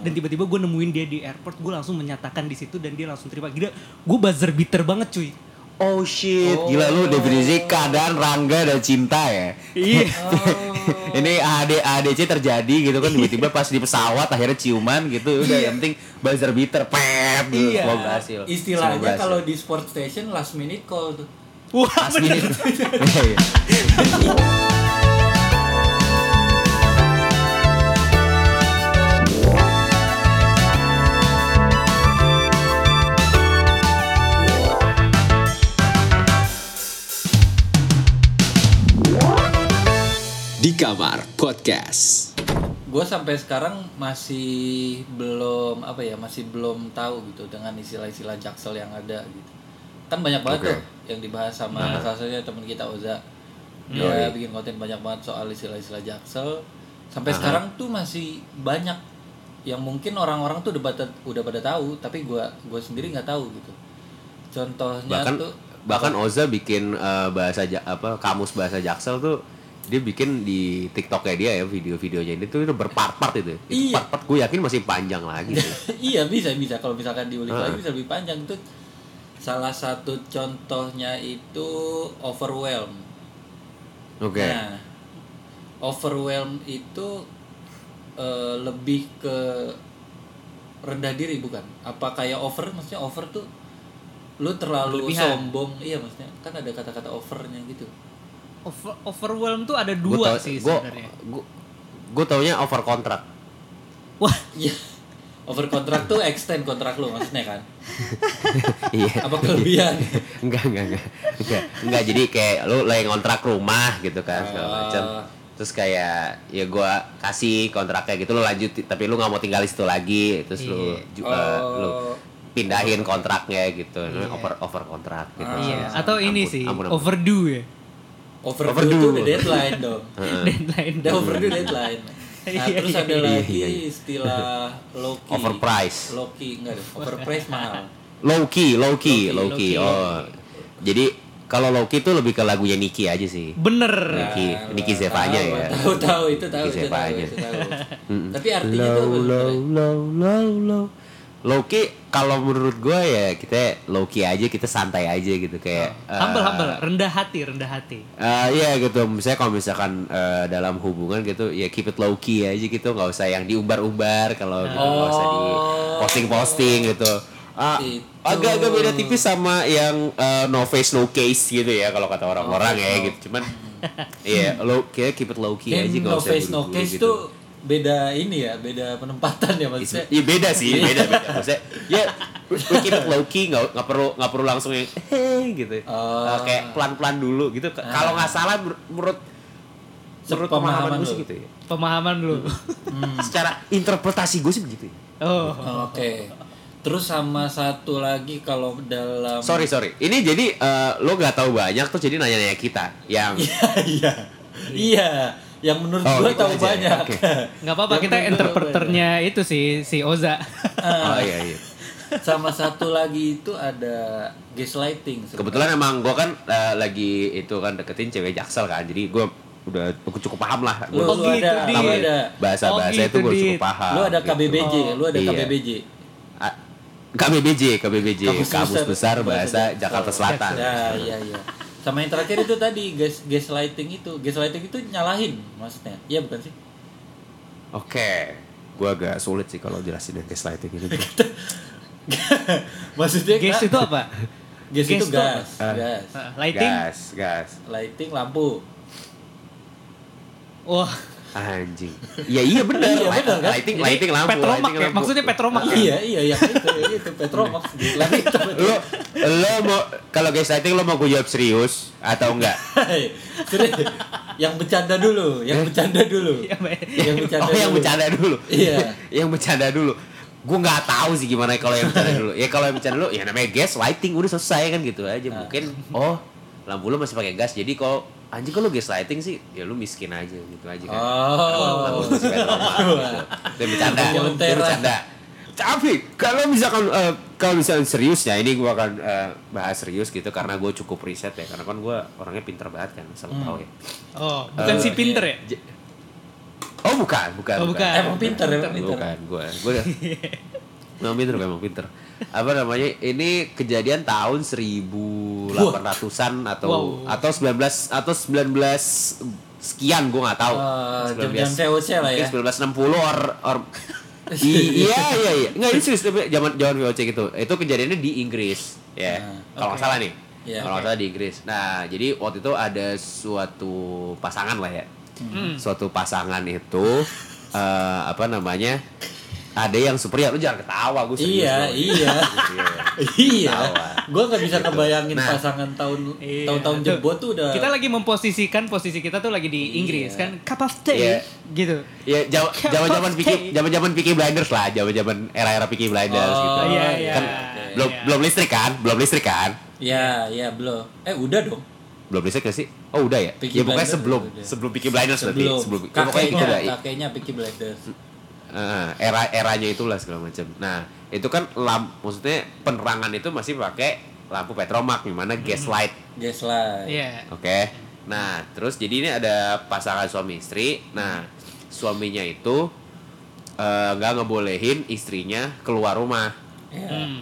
dan tiba-tiba gue nemuin dia di airport gue langsung menyatakan di situ dan dia langsung terima gila gue buzzer beater banget cuy Oh shit, gila lu definisi keadaan Rangga dan cinta ya. iya Ini AD ADC terjadi gitu kan tiba-tiba pas di pesawat akhirnya ciuman gitu udah yang penting buzzer beater pep gitu Iya. semoga berhasil. Istilahnya berhasil. kalau di sport station last minute call tuh. wah Last minute. Di Kamar Podcast. Gue sampai sekarang masih belum apa ya masih belum tahu gitu dengan istilah-istilah jaksel yang ada gitu. Kan banyak banget Oke. tuh yang dibahas sama salah satunya teman kita Oza. Dia bikin konten banyak banget soal istilah-istilah jaksel. Sampai sekarang tuh masih banyak yang mungkin orang-orang tuh udah pada, udah pada tahu, tapi gua gua sendiri nggak tahu gitu. Contohnya bahkan tuh bahkan Oza bikin eh, bahasa Ja- apa kamus bahasa Jaksel tuh dia bikin di TikToknya dia ya video-videonya ini tuh udah berpart-part itu. Itu Iya. part-part gue yakin masih panjang lagi. iya bisa bisa kalau misalkan diulik lagi bisa lebih panjang tuh salah satu contohnya itu overwhelm Oke. nah overwhelm itu eh, lebih ke rendah diri bukan apa kayak over maksudnya over tuh lu terlalu Berlebihan. sombong iya maksudnya kan ada kata-kata overnya gitu Over, overwhelm tuh ada Gua dua tau- sih gua- sebenarnya gua- Gue taunya over kontrak. wah iya over kontrak tuh extend kontrak lu maksudnya kan Iya. apa kelebihan enggak, enggak, enggak. Enggak. Enggak, jadi kayak lu lagi ngontrak rumah gitu kan segala Oh. macam. Terus kayak ya gua kasih kontraknya gitu lu lanjut tapi lu nggak mau tinggal di situ lagi terus lu Iya. eh, lu Oh. pindahin kontraknya gitu. Iya. Over over kontrak gitu. iya Ah, atau ini sih ampun, ampun. overdue ya Overdue, Overdue. itu udah deadline dong. deadline Udah overdue deadline. Nah, Iya, terus iya, ada iya, lagi iya. istilah Loki. Overprice. Loki enggak deh. Overprice mahal. Low key, low key, Low low low key. key. Oh. Jadi kalau low key tuh lebih ke lagunya Niki aja sih. bener Niki, Nah, Niki Zevanya tahu, ya. Tahu tahu itu tahu Niki itu tahu, Zevanya. itu tahu. Tapi artinya tuh apa low, low, low, low, low. Low key kalau menurut gue ya kita low key aja, kita santai aja gitu kayak. eh, humble humble rendah hati rendah hati eh, Iya gitu, misalnya kalau misalkan eh, dalam hubungan gitu, ya keep it low key aja gitu, nggak usah yang diumbar-umbar kalau gitu, nggak usah di posting-posting gitu. Ah, agak-agak beda tipis sama yang eh, no face no case gitu ya kalau kata orang-orang ya gitu. Cuman iya low kayak keep it low key aja Yang nggak no usah face no case gitu. tuh beda ini ya, beda penempatan ya maksudnya. Iya beda sih, beda beda. Maksudnya ya we keep it low key, nggak nggak perlu nggak perlu langsung yang eh gitu. Oh. Eh, kayak pelan pelan dulu gitu. K- Kalau nggak salah menurut menurut Sepemahaman pemahaman gue lu. sih gitu ya. pemahaman lu Secara interpretasi gue sih begitu. Ya. oh Oke. Terus sama satu lagi kalau dalam Sorry sorry. Ini jadi eh, lo nggak tahu banyak tuh jadi nanya nanya kita yang Iya, iya. Iya, yang menurut Oh, gua gitu tahu aja. banyak. Nggak apa-apa Yang kita interpreternya itu sih si Oza oh iya iya. Sama satu lagi itu ada gaslighting. sebenarnya. Kebetulan emang gue kan eh, lagi itu kan deketin cewek jaksel kan. Jadi gue udah aku cukup paham lah. Lu, Oh, lu gitu, ada, Dit. lu ada, bahasa bahasa Oh, itu gitu, gue cukup paham. lu ada gitu. KBBJ, lu ada Iya. KBBJ. Ah, KBBJ, KBBJ, Kamus Kamus, Besar Besar Bahasa. Jakarta Selatan. Ya, iya, iya. Sama yang terakhir itu tadi gas gaslighting itu. Gaslighting itu nyalahin maksudnya. Iya bukan sih? Oke, gua agak sulit sih kalau jelasin yang gaslighting ini. maksudnya gas kan- itu apa gas itu gas itu gas, apa? gas. Ah, lighting gas, gas, Lighting lampu. wah anjing. Iya iya benar. Iya, benar, kan? Lighting, Jadi lighting lampu. Petromak lighting ya lampu. maksudnya Petromak ya? Iya, iya, yang itu, yang itu Petromax. Gila itu. Lo, lo mau kalau gaslighting lo mau gue jawab serius atau enggak? Serius. yang bercanda dulu, yang bercanda dulu. Iya, yang bercanda oh yang dulu. bercanda dulu. Iya. yang bercanda dulu. Gue nggak tahu sih gimana kalau yang bercanda dulu. Ya kalau yang bercanda dulu, ya namanya gas lighting udah selesai kan gitu aja. Nah. Mungkin oh lampu lo masih pakai gas. Jadi kalau anjing kalau gas lighting sih, ya lu miskin aja gitu aja kan. Oh. Lo masih gitu. Bercanda. Lentera. bercanda. Tapi kalau misalkan eh, kalau misalkan serius ya ini gue akan eh, bahas serius gitu karena gue cukup riset ya karena kan gue orangnya pinter banget kan asal Hmm. tahu ya. oh bukan Eh, si pinter ya J- Oh bukan, bukan. Oh, bukan. Emang pinter, emang pinter. Bukan, gue. Gue Memang pinter, memang pinter. Apa namanya? Ini kejadian tahun 1800-an atau Wow. atau 19 atau 19 sekian gue nggak tahu. Eh, 19 jam-jam VOC lah ya. Mungkin 1960 or or iya iya iya nggak ini serius tapi zaman zaman VOC gitu itu kejadiannya di Inggris ya Nah, kalau nggak salah nih Iya, kalau oke. salah di Inggris nah jadi waktu itu ada suatu pasangan lah ya Hmm. suatu pasangan itu eh, apa namanya ada yang super ya lu jangan ketawa gue serius Iya, loh. iya. Iya. Iya. Gua nggak bisa Gitu. kebayangin Nah. pasangan tahun Iya. tahun-tahun jebot tuh udah Kita lagi memposisikan posisi kita tuh lagi di Inggris Iya. kan cup of tea Iya. gitu. Ya jam- zaman-zaman Oke. Peaky zaman-zaman Peaky Blinders lah, zaman-zaman era-era Peaky Blinders Oh, gitu. iya, iya. Kan Iya. belum belum listrik kan? Belum listrik kan? Ya, ya belum. Eh udah dong. Belum listrik gak sih? Oh udah ya? Peaky ya pokoknya sebelum udah. sebelum Peaky Blinders berarti. Sebelum, Sebelum ya, pokoknya kakeknya, kakeknya Peaky Blinders. Eh, era eranya itulah segala macam. Nah, itu kan lamp maksudnya penerangan itu masih pakai lampu petromak gimana gaslight. Gaslight. Iya. Oke. Nah, terus jadi ini ada pasangan suami istri. Nah, suaminya itu eh, nggak ngebolehin istrinya keluar rumah Iya. Hmm.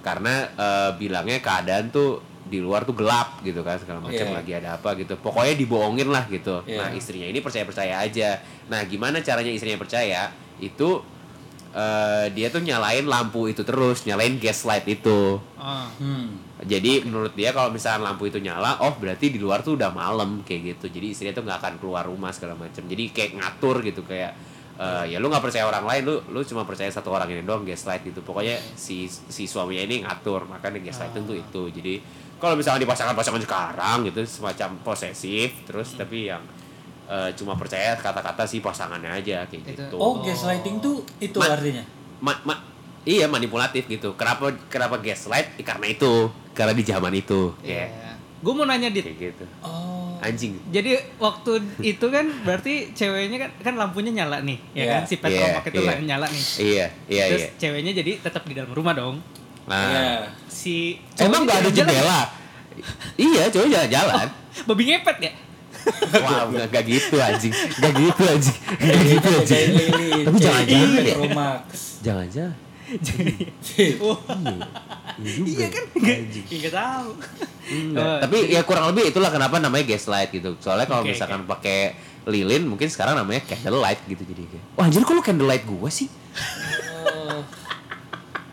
karena eh, bilangnya keadaan tuh di luar tuh gelap gitu kan segala macam Iya. lagi ada apa gitu. Pokoknya dibohongin lah gitu. Iya. Nah, istrinya ini percaya-percaya aja. Nah, gimana caranya istrinya percaya? Itu eh, dia tuh nyalain lampu itu terus, nyalain gaslight itu. Oh. Hmm. Jadi menurut dia kalau misalnya lampu itu nyala, oh berarti di luar tuh udah malam kayak gitu. Jadi istrinya tuh nggak akan keluar rumah segala macam. Jadi kayak ngatur gitu kayak eh, ya lu nggak percaya orang lain, lu lu cuma percaya satu orang ini doang gaslight gitu. Pokoknya si si suaminya ini ngatur, makanya gaslight itu itu. Jadi kalau misalnya di pasangan-pasangan sekarang gitu semacam posesif terus tapi yang eh, cuma percaya kata-kata si pasangannya aja kayak Itu- gitu. Oh, gaslighting tuh itu Ma- artinya. Ma- ma- iya manipulatif gitu. Kenapa kenapa gaslight? Ya, karena itu, karena di zaman itu, Iya. ya Gue mau nanya dit. kayak gitu. Oh. Anjing. Jadi waktu itu kan berarti ceweknya kan kan lampunya nyala nih, ya Iya. kan si petromak Iya, itu iya. lah nyala nih. Iya, iya, Terus iya. ceweknya jadi tetap di dalam rumah dong. Nah, Iya. Si emang nggak ada jendela? iya, cowok jalan-jalan. Babi ngepet ya? Wah, nggak nggak gitu anjing, nggak gitu anjing, nggak gitu Jagain anjing. lilin. Tapi jangan-jangan ya. Jangan-jangan. Iya iya kan? Enggak, enggak tahu. Oh, Tapi ya kurang lebih itulah kenapa namanya gaslight gitu. Soalnya kalau Oke, misalkan pakai lilin, mungkin sekarang namanya candlelight gitu jadi kayak. Wah, anjir kok lu candlelight gua sih?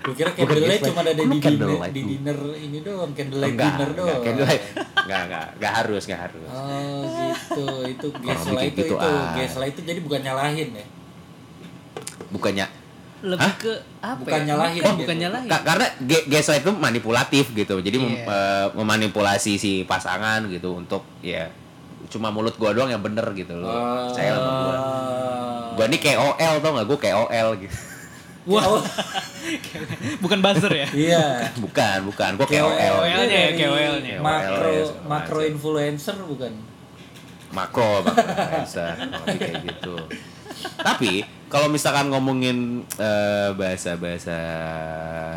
Gue kira candlelight cuma ada di dinner, di dinner ini doang, candlelight enggak, dinner enggak, doang. candlelight. Enggak, enggak, enggak harus, enggak harus. Oh gitu, itu gaslight itu, gitu, itu ah. gaslight itu jadi bukan nyalahin ya? Bukannya Lebih Hah? ke apa? Bukan ya? nyalahin Oh, gitu. bukan nyalahin. Ka- karena gaslight itu manipulatif gitu. Jadi mem- Iya. memanipulasi si pasangan gitu untuk ya cuma mulut gua doang yang bener gitu loh. Oh. Percaya sama gua. Gua ini KOL tau gak? Gua KOL gitu. Wah, bukan buzzer ya? Iya. bukan, bukan. Gua KOL. KOL. KOL. nya ya, Dari KOL-nya. Makro KOL ya, segala makro influencer bukan? makro banget bisa lebih kayak gitu tapi kalau misalkan ngomongin eh, bahasa-bahasa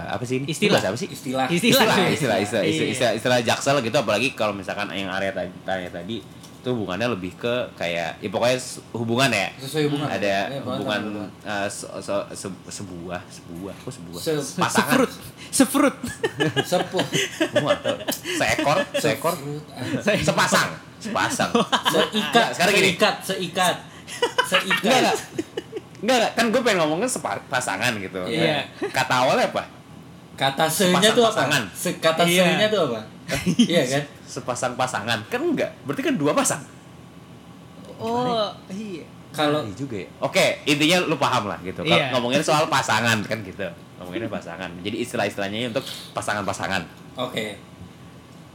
apa sih ini Istilah. bahasa apa sih Istilah. Istilah. istilah istilah istilah, Iya. istilah, istilah, istilah jaksel gitu apalagi kalau misalkan yang area tadi tanya tadi itu hubungannya lebih ke kayak ya pokoknya hubungan ya Sesuai hubungan. ada Ya, hubungan eh, se- se- se- sebuah sebuah kok sebuah Se- pasangan Sefrut. Sefrut. Sepuh. Seekor seekor sepasang sepasang Seikat, Sekarang gini. seikat, seikat. Seikat. Enggak, enggak. Enggak, enggak. Kan gue pengen ngomongin sepa- pasangan gitu. Iya. Kata awalnya apa? Kata se-nya tuh apa? Se- Kata Iya. se-nya tuh apa? Iya kan? Sepasang pasangan. Kan enggak. Berarti kan dua pasang. Oh, iya. Kalau Iya juga ya. Oke, intinya lu paham lah gitu. Kalau Iya. ngomongin soal pasangan kan gitu. Ngomonginnya pasangan. Jadi istilah-istilahnya untuk pasangan-pasangan. Oke.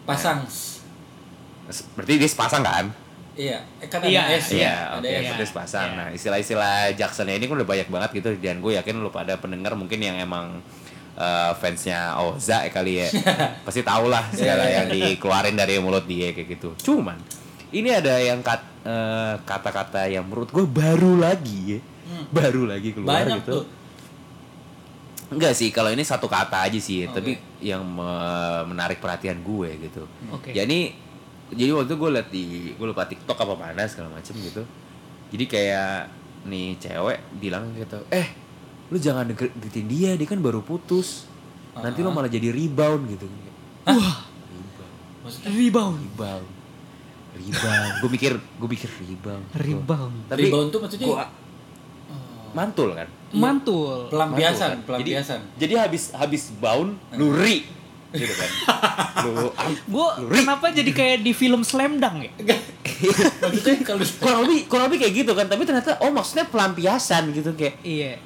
Pasang. S- Berarti dia sepasang kan? Iya. Eh, kan Iya. ada S ya. Iya, Ada oke. Iya. berarti sepasang. Iya. Nah, istilah-istilah Jacksonnya ini kan udah banyak banget gitu dan gue yakin lu pada pendengar mungkin yang emang eh, fansnya Oza ya kali ya pasti tau lah segala Iya, yang dikeluarin dari mulut dia kayak gitu. Cuman ini ada yang kat- eh, kata-kata yang menurut gue baru lagi ya, Hmm. baru lagi keluar Banyak gitu. tuh. Enggak sih, kalau ini satu kata aja sih, Oke. tapi yang me- menarik perhatian gue gitu. Oke. Jadi jadi waktu gue liat di gue lupa TikTok apa mana segala macem gitu. Jadi kayak nih cewek bilang gitu, eh lu jangan deket- deketin dia, dia kan baru putus. Nanti lo malah jadi rebound gitu. Wah, rebound, Maksudnya Rebound. rebound, rebound. gue mikir, gue mikir rebound. Rebound. Tapi rebound tuh maksudnya gua mantul kan. Mantul. pelampiasan, Mantul kan? Jadi, pelampiasan. jadi habis habis bound, lu ri, gitu kan. lu Gue kenapa jadi kayak di film Slam Dunk ya? maksudnya kalau kurang lebih kurang lebih kayak gitu kan tapi ternyata oh maksudnya pelampiasan gitu kayak Iya.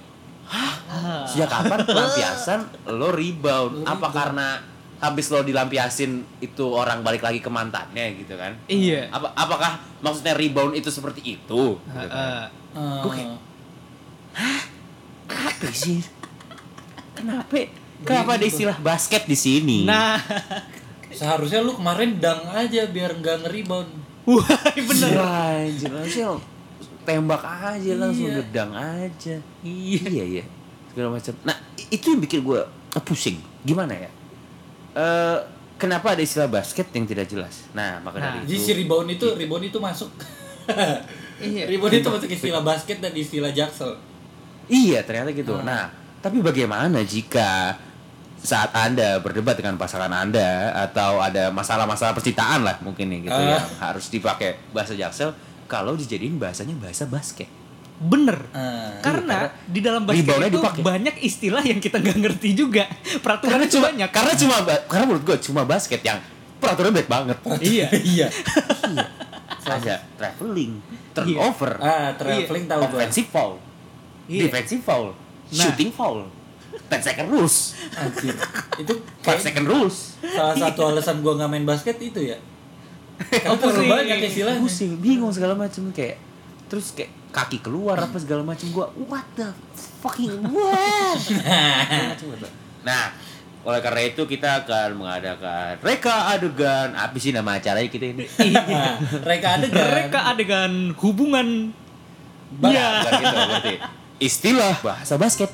Sejak kapan pelampiasan lo rebound? Apa karena habis lo dilampiasin itu orang balik lagi ke mantannya gitu kan? Iya. apa apakah maksudnya rebound itu seperti itu? Gitu kan? Heeh. Gua kayak, apa sih? Kenapa? Kenapa ada istilah basket di sini? Nah, seharusnya lu kemarin dang aja biar nggak ngerebound. wah bener. Anjir. Anjir tembak aja langsung Iya. gedang aja Iya. iya iya segala macam nah itu yang bikin gue pusing gimana ya Eh kenapa ada istilah basket yang tidak jelas nah maka Nah, dari Jadi itu si rebound itu rebound itu masuk. Iya. rebound itu masuk istilah basket dan istilah jaksel. iya ternyata gitu Ah. nah tapi bagaimana jika saat anda berdebat dengan pasangan anda atau ada masalah-masalah percintaan lah mungkin nih gitu Ah. yang harus dipakai bahasa jaksel kalau dijadiin bahasanya bahasa basket Bener. Ah. Karena di dalam basket itu dipakai. banyak istilah yang kita nggak ngerti juga. karena Peraturannya cuma banyak. karena cuma karena menurut gue cuma basket yang peraturan baik banget Iya. iya. ada traveling turnover Ah, traveling tahu gua. offensive foul Iya. defensive foul Nah. shooting foul 10 second rules Anjir. Itu 5 kayak second rules salah satu alasan gua nggak main basket itu ya. Oh, pusing. banyak istilahnya. pusing bingung segala macam kayak terus kayak kaki keluar apa segala macam gua what the fucking what nah oleh karena itu kita akan mengadakan reka adegan apa sih nama acaranya kita ini Nah, Reka adegan. Mereka adegan hubungan Ba- Iya. Bukan gitu berarti istilah bahasa basket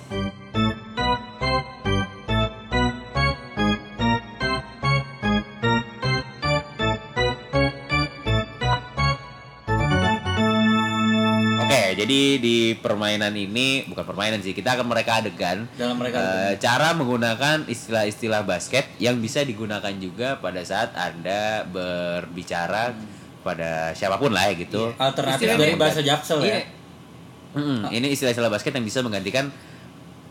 jadi di permainan ini bukan permainan sih, kita akan mereka adegan Dalam mereka adegan. cara menggunakan istilah-istilah basket yang bisa digunakan juga pada saat anda berbicara pada siapa pun lah ya gitu. Alternatif Istilahnya- dari bahasa jaksel ya. Iya. Mm-mm, Ini istilah-istilah basket yang bisa menggantikan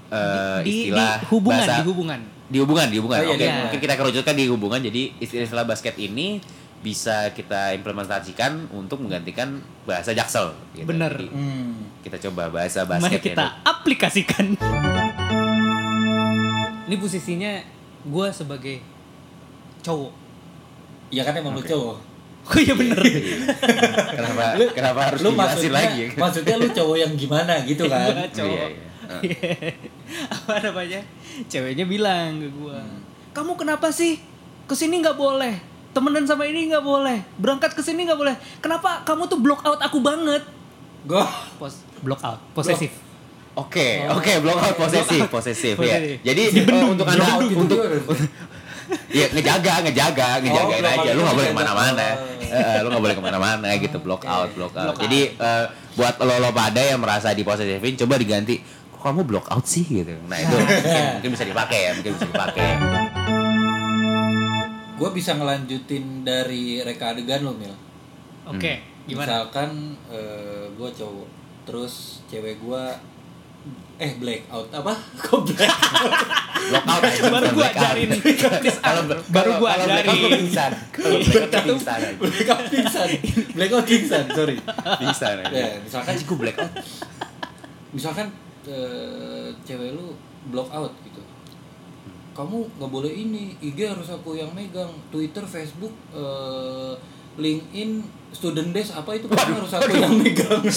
eh, di, di istilah hubungan, bahasa di hubungan. di hubungan, di hubungan. Oh, iya, Oke, iya. mungkin kita kerucutkan di hubungan. Jadi istilah basket ini bisa kita implementasikan untuk menggantikan bahasa jaksel. Gitu. Bener. Jadi, Hmm. kita coba bahasa Mari basket. kita aplikasikan. Ini posisinya gue sebagai cowok. Ya kan emang lu cowok. Oh iya bener. kenapa Lu- kenapa harus lu maksudnya, lagi? maksudnya lu cowok yang gimana gitu kan? Gua cowok. Iya, iya. Apa namanya? Ceweknya bilang ke gue, kamu kenapa sih ke sini nggak boleh? Temenan sama ini nggak boleh. Berangkat ke sini nggak boleh. Kenapa kamu tuh block out aku banget? Gua Pos block out, posesif. Oke, Oh. oke, block out posesif, posesif ya. Jadi Dibendung, eh, untuk itu untuk gimana? ya ngejaga, ngejaga, ngejagain block out aja. Lu nggak boleh ke mana-mana. Oh. Eh, lu nggak boleh ke mana-mana gitu, block Oke. out, block out. Block Jadi eh, buat lo lo pada yang merasa diposesifin, coba diganti. Kok kamu block out sih gitu. Nah itu mungkin, mungkin bisa dipakai ya, mungkin bisa dipakai. Gua bisa ngelanjutin dari reka adegan lo Mil. Oke, gimana? Misalkan eh, gua cowok, terus cewek gua eh black out apa? Kok black? Out Baru gua ajarin. Kalau Baru gua ajarin. pingsan. Kalau black out pingsan. black out pingsan. Black out pingsan, sorry. Pingsan. aja. Ya, misalkan Anjing, gua black out. misalkan eh, cewek lu block out gitu kamu nggak boleh ini IG harus aku yang megang Twitter Facebook eh, LinkedIn student desk apa itu kamu harus aku yang megang.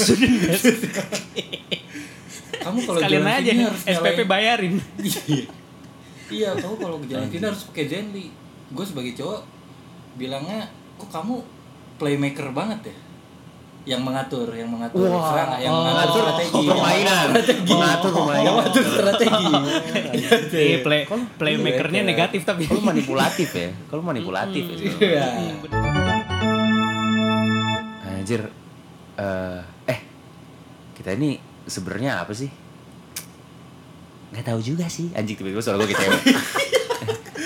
Kamu kalau Sekalian jalan aja sini harus SPP nyalain- bayarin. Iya. iya kamu kalau ke jalan sini harus pakai Zenly. Gue sebagai cowok bilangnya kok kamu playmaker banget ya yang mengatur yang mengatur. Wah, serangan yang oh, mengatur strategi. Yang permainan. mengatur strategi. Mengatur permainan. yang mengatur strategi. Iya, play Iya, playmakernya kan. negatif tapi. Kalau manipulatif ya, kalau manipulatif ya. sebenarnya. Iya. Anjir, eh, eh. Kita ini sebenarnya apa sih? Nggak tahu juga sih. Anjing tiba-tiba suara gue cewek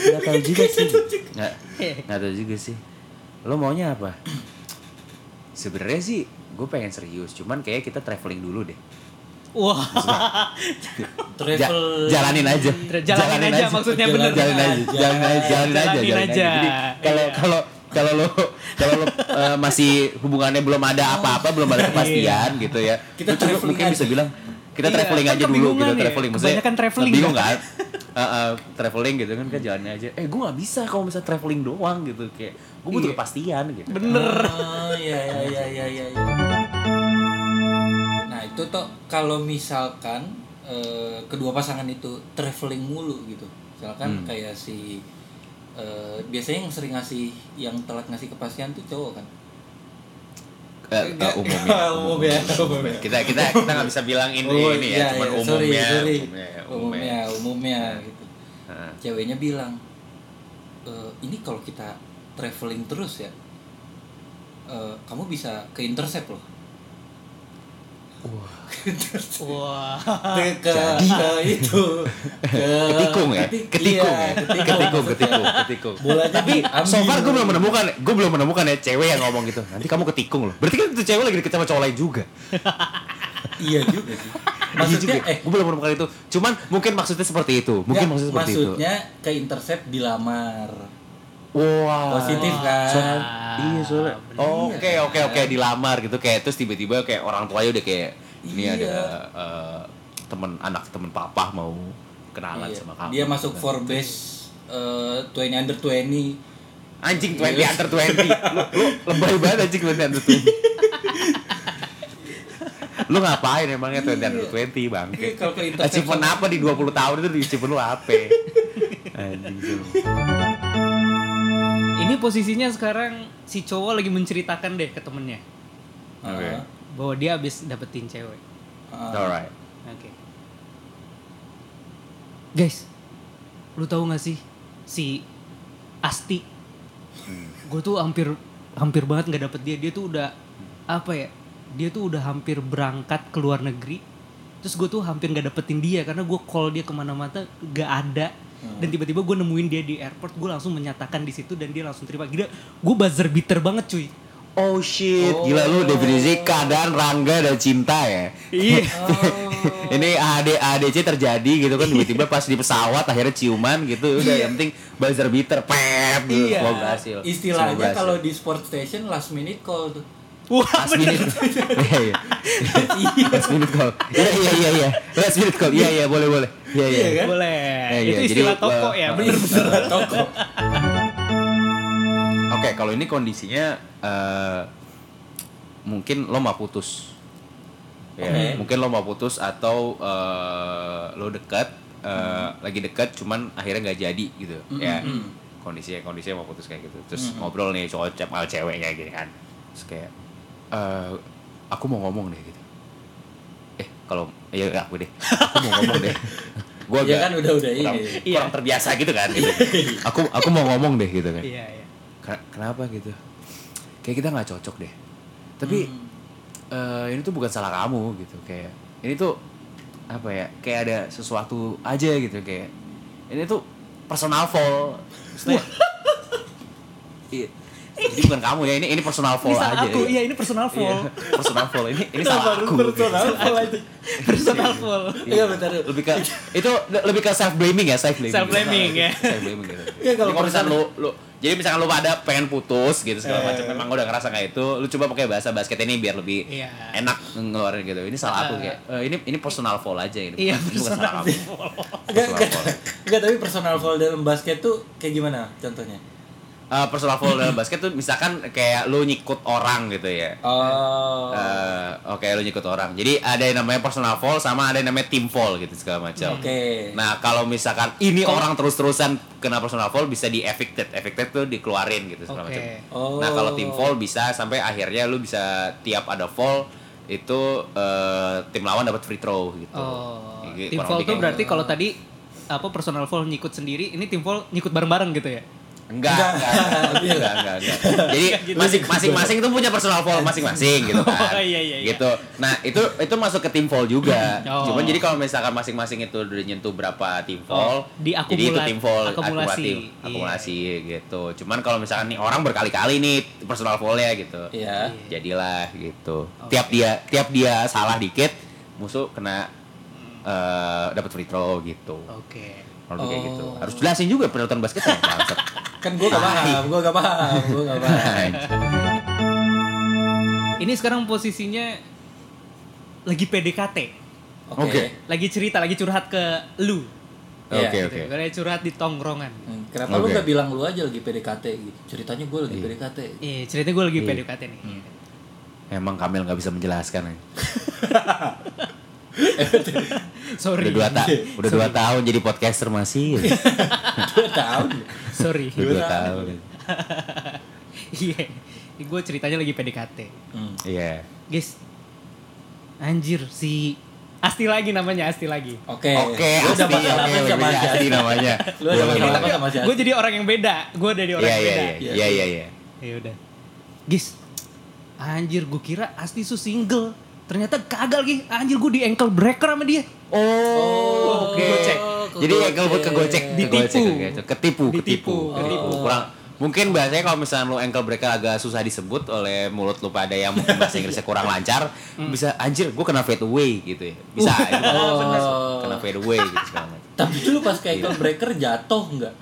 nggak tahu juga sih. nggak nggak tahu juga sih. Lo maunya apa sebenarnya sih gue pengen serius cuman kayak kita traveling dulu deh Wah, Travel Ja- jalanin aja Tra- jalanin aja maksudnya bener. jalanin aja jalanin aja jalanin aja Jalanin jalanin aja. jadi kalau Iya. kalau kalau lo kalau lo eh, masih hubungannya belum ada apa-apa belum ada kepastian gitu ya Kita traveling mungkin aja. bisa bilang kita Iya, traveling kan aja dulu gitu ya. traveling maksudnya Kebanyakan traveling bingung kan? Eh, eh, traveling gitu kan kan jalanin aja eh gue nggak bisa kalau bisa traveling doang gitu kayak gue butuh Iya. kepastian gitu bener. Oh iya iya iya iya iya. iya. Nah itu toh kalau misalkan eh, kedua pasangan itu traveling mulu gitu, misalkan Hmm. kayak si eh, biasanya yang sering ngasih yang telat ngasih kepastian tuh cowok kan? Eh, eh, umumnya Umum ya, umum ya. kita kita kita nggak bisa bilang ini Oh, ini iya, ya cuman iya, umumnya sorry, sorry. umumnya ya, umumnya umumnya gitu. Heeh. Ceweknya bilang "Eh, ini kalau kita traveling terus ya, eh, kamu bisa ke intercept loh. Wah. ke, ke itu. Ke ketikung ya? Keti- ketikung iya, ya? ketikung, ketikung maksudnya. ketikung. Ketikung bolanya tapi so far gue belum menemukan gue belum menemukan ya cewek yang ngomong gitu. Nanti kamu ketikung loh. Berarti kan itu cewek lagi deket sama cowok lain juga. Iya juga sih. Iya maksudnya juga eh. Gue belum menemukan itu. Cuman mungkin maksudnya seperti itu. Mungkin nggak, maksudnya seperti maksudnya ke intercept dilamar wah positif kan soalnya iya soalnya oh, oke oke oke dilamar gitu kayak terus tiba-tiba kayak orang tuanya udah kayak ini Iya. ada eh, temen anak temen papa mau kenalan Iya. sama kamu dia masuk Gitu. for base eh 20 under 20 Anjing 20 Iya. under 20 Lu, lu lebay banget anjing 20 under 20 Lu ngapain emangnya 20 under 20 bang? Iya, kalau ke intercept Achievement sama- apa di 20 tahun itu di achievement lu apa? Anjing tuh Ini posisinya sekarang si cowok lagi menceritakan deh ke temennya Oke. Ah, bahwa dia habis dapetin cewek. ah. Alright Oke. Guys, lu tahu gak sih si Asti? Gue tuh hampir hampir banget nggak dapet dia. Dia tuh udah apa ya? Dia tuh udah hampir berangkat ke luar negeri. Terus gue tuh hampir nggak dapetin dia karena gue call dia ke mana-mana gak ada. Dan tiba-tiba gue nemuin dia di airport. Gue langsung menyatakan di situ dan dia langsung terima. Gila, gue buzzer beater banget cuy. Oh shit, gila lu definisi keadaan Rangga dan cinta ya Iya. Ini AD, ADC terjadi gitu kan Tiba-tiba pas di pesawat akhirnya ciuman gitu Udah yang penting buzzer beater Pep gitu Iya. Berhasil istilahnya kalau di sport station last minute call tuh Wah, Last bener. minute. Iya iya. Last minute call. Iya iya iya iya. Last minute call. Iya iya boleh boleh. Iya iya. Iya kan? Boleh. Eh, iya, Itu jadi istilah lu, toko uh, ya, uh, bener. toko Oke, kalau ini kondisinya eh, mungkin lo mau putus. Ya, Oke. mungkin lo mau putus atau eh, lo dekat eh, lagi dekat cuman akhirnya nggak jadi gitu. Ya. Kondisinya kondisinya mau putus kayak gitu. Terus ngobrol nih cowok cewek sama ceweknya gini kan. Terus kayak eh, aku mau ngomong deh gitu. Eh, kalau ya aku deh. Aku mau ngomong deh. Gua Iya agak kan udah udah kurang, ini kurang terbiasa gitu kan gitu. aku aku mau ngomong deh gitu kan. Iya, iya. Ken- kenapa gitu kayak kita nggak cocok deh tapi eh, ini tuh bukan salah kamu gitu kayak ini tuh apa ya kayak ada sesuatu aja gitu kayak ini tuh personal fall Iya. Jadi bukan kamu ya ini ini personal fall Ini aja aku, ya. iya ini personal fall. Iya, personal fall ini ini salah aku. personal fall aja? Personal fall. iya. Bentar lebih ke itu lebih ke self blaming ya self blaming Self blaming ya. self blaming gitu. Iya, kalau personal- lu lu jadi misalkan lu pada pengen putus gitu segala macam memang udah ngerasa kayak itu lu coba pakai bahasa basket ini biar lebih Iya. enak ngeluarin gitu. Ini salah aku kayak "Eh, ini ini personal fall aja ini. Iya, bukan, ini bukan salah kamu Enggak, fall. enggak, tapi personal foul dalam basket tuh kayak gimana contohnya? Eh, personal fall dalam basket tuh misalkan kayak lu nyikut orang gitu ya Oh. Eh, oke lu nyikut orang jadi ada yang namanya personal fall sama ada yang namanya team fall gitu segala macam Oke. Nah, kalau misalkan ini orang terus-terusan kena personal fall bisa di evicted. Evicted tuh dikeluarin gitu segala Oke. macam. Oh. Nah, kalau tim fall bisa sampai akhirnya lu bisa tiap ada fall itu eh, tim lawan dapat free throw gitu. Oh, Gitu, tim lebih tuh berarti kalau tadi apa personal fall nyikut sendiri, ini tim fall nyikut bareng-bareng gitu ya? Enggak, enggak, enggak, enggak, enggak, enggak. Jadi masing masing-masing itu punya personal foul masing-masing gitu kan. Oh, iya, iya, iya. Gitu. Nah, itu itu masuk ke tim foul juga. Oh. Cuman jadi kalau misalkan masing-masing itu udah nyentuh berapa tim foul, Oh, jadi itu tim foul akumulasi. akumulatif, Iya. akumulasi gitu. Cuman kalau misalkan nih orang berkali-kali nih personal foul-nya gitu. Iya. Jadilah gitu. Oke. Tiap dia tiap dia salah dikit, musuh kena eh dapat free throw gitu. Oke. Kalau kayak gitu. Oh. Harus jelasin juga penonton basket ya. Kan gue gak paham, gue gak paham, gue gak paham. Ini sekarang posisinya lagi PDKT. Oke. Oke. Lagi cerita, lagi curhat ke lu. Iya, Oke, Gitu. oke. Lagi curhat di tongkrongan. Hmm, Kenapa lu Oke. gak bilang lu aja lagi PDKT gitu? Ceritanya gue lagi PDKT. Iya, ceritanya gue lagi Iya. PDKT nih. Emang Kamil nggak bisa menjelaskan. ya. Sorry. Udah dua, ta udah dua tahun jadi podcaster masih. Dua tahun. Sorry. Udah dua tahun. Iya. gue ceritanya lagi PDKT. Hmm. Iya. Guys. Anjir si Asti lagi namanya, Asti lagi. Oke. Oke, Lu udah Asti, masalah oke, sama lebih si Asti Asti? namanya. Lu Boleh. masalah apa sama si Gue Asti? jadi orang yang beda. Gue dari orang Iya, yang iya, beda. iya. Iya, iya, iya. Ya udah. Guys. Anjir, gue kira Asti su single. Ternyata kagak lagi. Anjir, gue di ankle breaker sama dia. Oh, oke. Gocek. Jadi ankle buat kegocek, Ditipu. kegocek, kegocek. ketipu, Ditipu. ketipu, ketipu. Oh. Kurang mungkin bahasanya kalau misalnya lu ankle breaker agak susah disebut oleh mulut lu pada yang mungkin bahasa Inggrisnya kurang lancar, bisa anjir gue kena fade away gitu ya. Bisa, itu kan Oh. bener. kena fade away gitu segala macam. Tapi dulu pas ke ankle breaker jatuh nggak?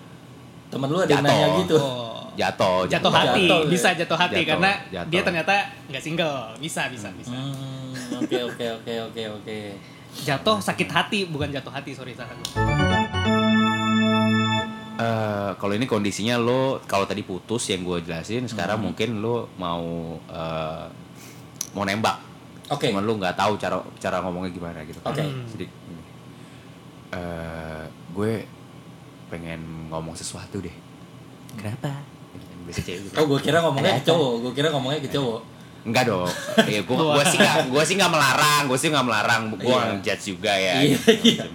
Temen lu ada yang Jatuh. nanya gitu. Oh. Jatuh, Jatuh hati, Jatuh, ya. bisa jatuh hati Jatuh, karena jatuh. dia ternyata nggak single. Bisa, bisa, bisa. Hmm, oke oke oke oke oke. Jatuh sakit hati, bukan jatuh hati, sorry salah gue. Eh, kalau ini kondisinya lo kalau tadi putus yang gue jelasin sekarang mungkin lo mau eh, mau nembak Oke. cuman lo nggak tahu cara cara ngomongnya gimana gitu kan. Oke. jadi gini, eh, gue pengen ngomong sesuatu deh kenapa bisa cewek gitu. Oh, gue kira ngomongnya ke cowok. Gue kira ngomongnya ke cowok. Enggak dong. Iya, gua gua sih enggak gua sih enggak melarang, gua sih enggak melarang, gua Iya. nggak ngejudge juga ya. Iya, gitu. iya.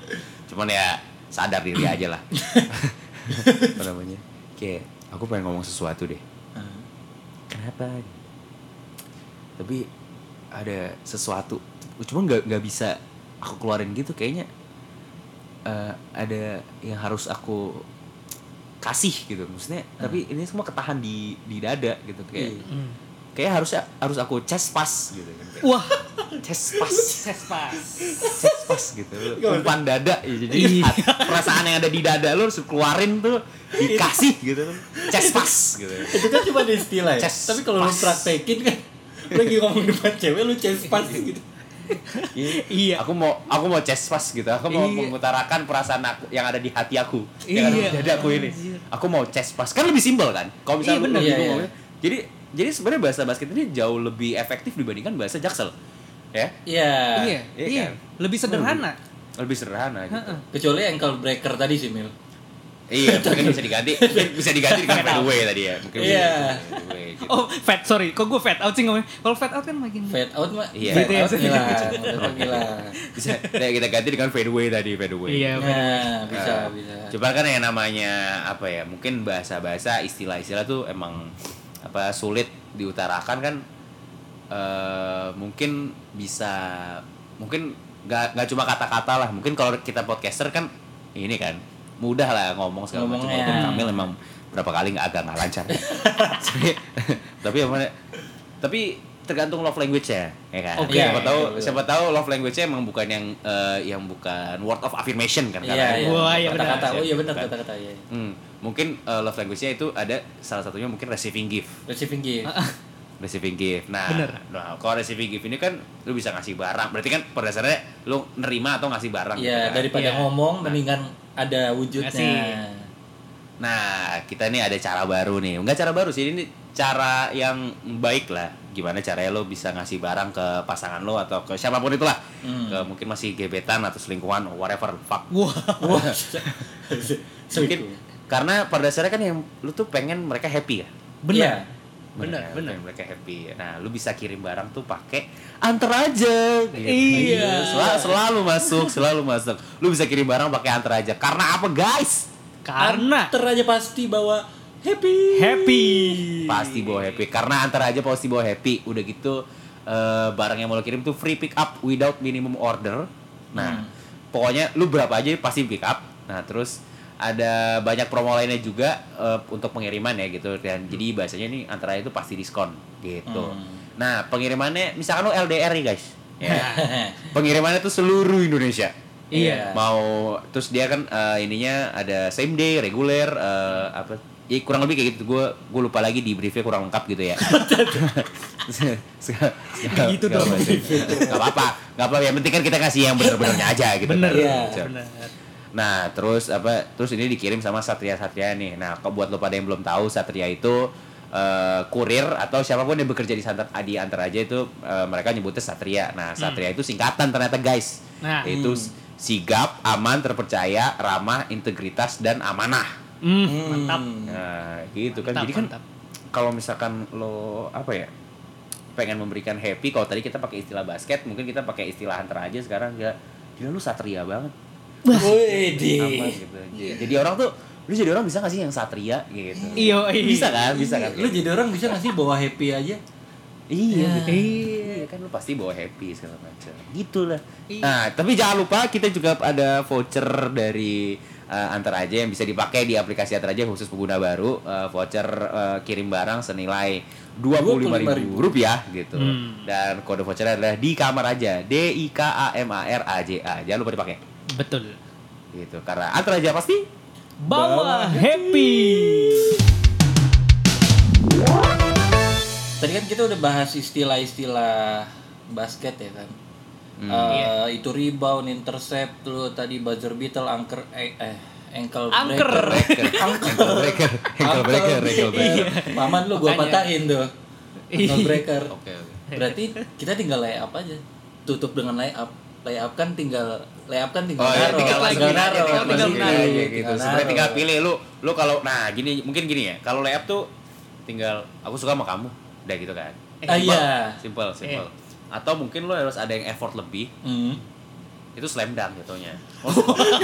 Cuman ya sadar diri aja lah. Apa namanya? Kayak aku pengen ngomong sesuatu deh. Hmm. Kenapa? Tapi ada sesuatu cuma nggak nggak bisa aku keluarin gitu kayaknya eh, ada yang harus aku kasih gitu maksudnya tapi ini semua ketahan di di dada gitu kayak Iya. Kayak harusnya harus aku chest pass gitu kan Kayak Wah, chest pass ses pas. chest pass gitu umpan dada ya, jadi Iya. perasaan yang ada di dada lu harus keluarin tuh dikasih gitu kan chest pass gitu Itu kan cuma di istilah ya. Chest Tapi kalau lu pass. praktekin kan lu lagi ngomong depan cewek lu chest pass gitu. Iya. aku mau aku mau chest pass gitu aku mau Iya. mengutarakan perasaan aku yang ada di hati aku yang ada di Iya. dada aku ini aku mau chest pass kan lebih simpel kan kalau Iya, misalnya lu bener. Iya, iya. ngomongnya. jadi jadi sebenarnya bahasa basket ini jauh lebih efektif dibandingkan bahasa jaksel ya Iya. Iya, iya iya. kan? Lebih sederhana. lebih sederhana gitu Heeh. Kecuali ankle breaker tadi sih Mil. iya mungkin bisa diganti mungkin bisa diganti dengan fade away tadi ya mungkin Iya. away gitu. Oh, fat, sorry. Kok gue fat out sih ngomongnya? Kalau fat out kan makin... Fade out mah. Iya. Fade out gila. Fade out gila. bisa ya, kita ganti dengan fade away tadi fade away Iya, Nah, bisa Eh, bisa. Coba kan yang namanya apa ya? Mungkin bahasa-bahasa istilah-istilah tuh emang apa sulit diutarakan kan eh mungkin bisa mungkin nggak nggak cuma kata-kata lah. Mungkin kalau kita podcaster kan ini kan mudah lah ngomong segala macam. Ngomongnya. Walaupun Kamil emang berapa kali nggak agak nggak lancar. tapi tapi apa tapi tergantung love language ya, ya kan. Oke. Siapa tahu Iya, betul. siapa tahu love language-nya emang bukan yang eh, yang bukan word of affirmation kan Iya, karena iya. Wah, iya benar. Kata-kata. Oh iya benar kata-kata iya. Hmm, mungkin uh, love language-nya itu ada salah satunya mungkin receiving gift. Receiving gift. Receiving gift. Nah, Bener. nah kalau receiving gift ini kan lu bisa ngasih barang. Berarti kan pada dasarnya lu nerima atau ngasih barang. gitu Iya, kan. daripada Iya. ngomong mendingan ada wujudnya. Ngasih. Nah, kita ini ada cara baru nih. Enggak cara baru sih, ini cara yang baik lah. Gimana caranya lo bisa ngasih barang ke pasangan lo atau ke siapa pun itulah. Hmm. Ke mungkin masih gebetan atau selingkuhan or whatever fuck. Wah. Wah. Mungkin karena pada dasarnya kan yang lu tuh pengen mereka happy ya. Bener. Iya. Bener, Mereka- bener. pengen mereka happy. Nah, lu bisa kirim barang tuh pakai antar aja. gitu. Iya. Sel- selalu masuk, selalu masuk. Lu bisa kirim barang pakai antar aja. Karena apa, guys? Karena Antar aja pasti bawa Happy. Happy. Pasti bawa happy karena antara aja pasti bawa happy. Udah gitu eh, barang yang mau lo kirim tuh free pick up without minimum order. Nah, pokoknya lu berapa aja pasti pick up. Nah, terus ada banyak promo lainnya juga eh, untuk pengiriman ya gitu dan jadi bahasanya nih antara itu pasti diskon gitu. Nah, pengirimannya misalkan lu LDR nih guys. Ya. pengirimannya tuh seluruh Indonesia. Iya. Mau terus dia kan eh, ininya ada same day, reguler eh, apa ya kurang lebih kayak gitu gue gue lupa lagi di briefnya kurang lengkap gitu ya gitu dong. nggak apa-apa nggak apa yang penting kan kita kasih yang bener-benernya aja gitu Bener. kan. Iya. Bener. Nah, terus apa? Terus ini dikirim sama Satria Satria nih. Nah, kalau buat lo pada yang belum tahu, Satria itu eh, kurir atau siapa pun yang bekerja di santar di antar aja itu eh, mereka nyebutnya Satria. Nah, Satria itu singkatan ternyata guys. Nah. Itu sigap, aman, terpercaya, ramah, integritas dan amanah. Hmm, mantap. Nah, gitu kan. Mantap, Jadi kan kalau misalkan lo apa ya? pengen memberikan happy kalau tadi kita pakai istilah basket mungkin kita pakai istilah antar aja sekarang ya gila lu satria banget Apa gitu. Jadi orang tuh lu jadi orang bisa gak sih yang satria gitu. Iya. Bisa kan? Bisa kan? Lu jadi orang bisa gak sih bawa happy aja? iya, Ya. gitu. Iya, kan lu pasti bawa happy segala macam. Gitulah. Nah, tapi jangan lupa kita juga ada voucher dari eh, Antar aja yang bisa dipakai di aplikasi Antar aja khusus pengguna baru Eh, voucher eh, kirim barang senilai dua puluh lima ribu rupiah gitu Hmm. dan kode vouchernya adalah di kamar aja D I K A M A R A J A jangan lupa dipakai Betul. gitu karena Antar aja pasti Bawa happy. Tadi kan kita udah bahas istilah-istilah basket ya kan. Eh, itu rebound, intercept, lu tadi buzzer beater, anchor eh, eh ankle Anchor. breaker. ankle breaker ankle breaker ankle breaker Paman lu gua patahin tuh. Ankle breaker. oke oke Berarti kita tinggal lay up aja. Tutup dengan lay up. Lay up kan tinggal lay up kan tinggal Oh iya, naruh. tinggal tinggal aja, naruh, tinggal tinggal masukin naruh. aja tinggal gitu. Sebenarnya naruh. tinggal pilih lu, lu kalau nah gini mungkin gini ya. Kalau layup tuh tinggal aku suka sama kamu, udah gitu kan. Ah, iya. Simple, simple. Atau mungkin lu harus ada yang effort lebih, Hmm. itu slam dunk jatuhnya.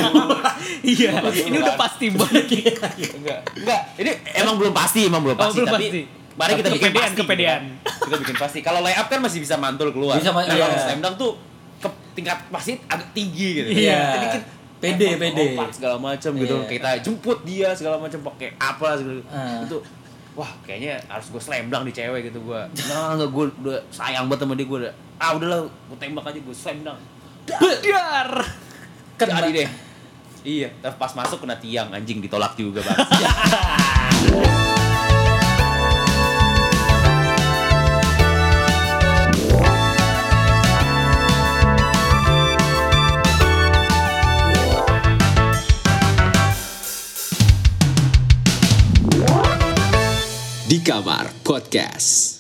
Iya, ini udah pasti banget. enggak, enggak. Ini emang belum pasti, emang belum Oh, pasti, belum tapi pasti. mari kita bikin Kepedean, pasti. kepedean. Kita bikin pasti. Kalau layup kan masih bisa mantul keluar. Bisa, nah, iya. kalau slam dunk tuh ke tingkat pasti agak tinggi gitu. Iya. Jadi kan Pede, effort pede. segala macam gitu. Iya. Kita jemput dia segala macam pakai apa segala. Ah. Itu wah kayaknya harus gue slam dunk di cewek gitu gua. Nah, enggak gue udah sayang banget sama dia gue udah ah udahlah gue tembak aja gue slam dunk. Dar. Kan deh. Iya, pas masuk kena tiang anjing ditolak juga bang. Kamar Podcast.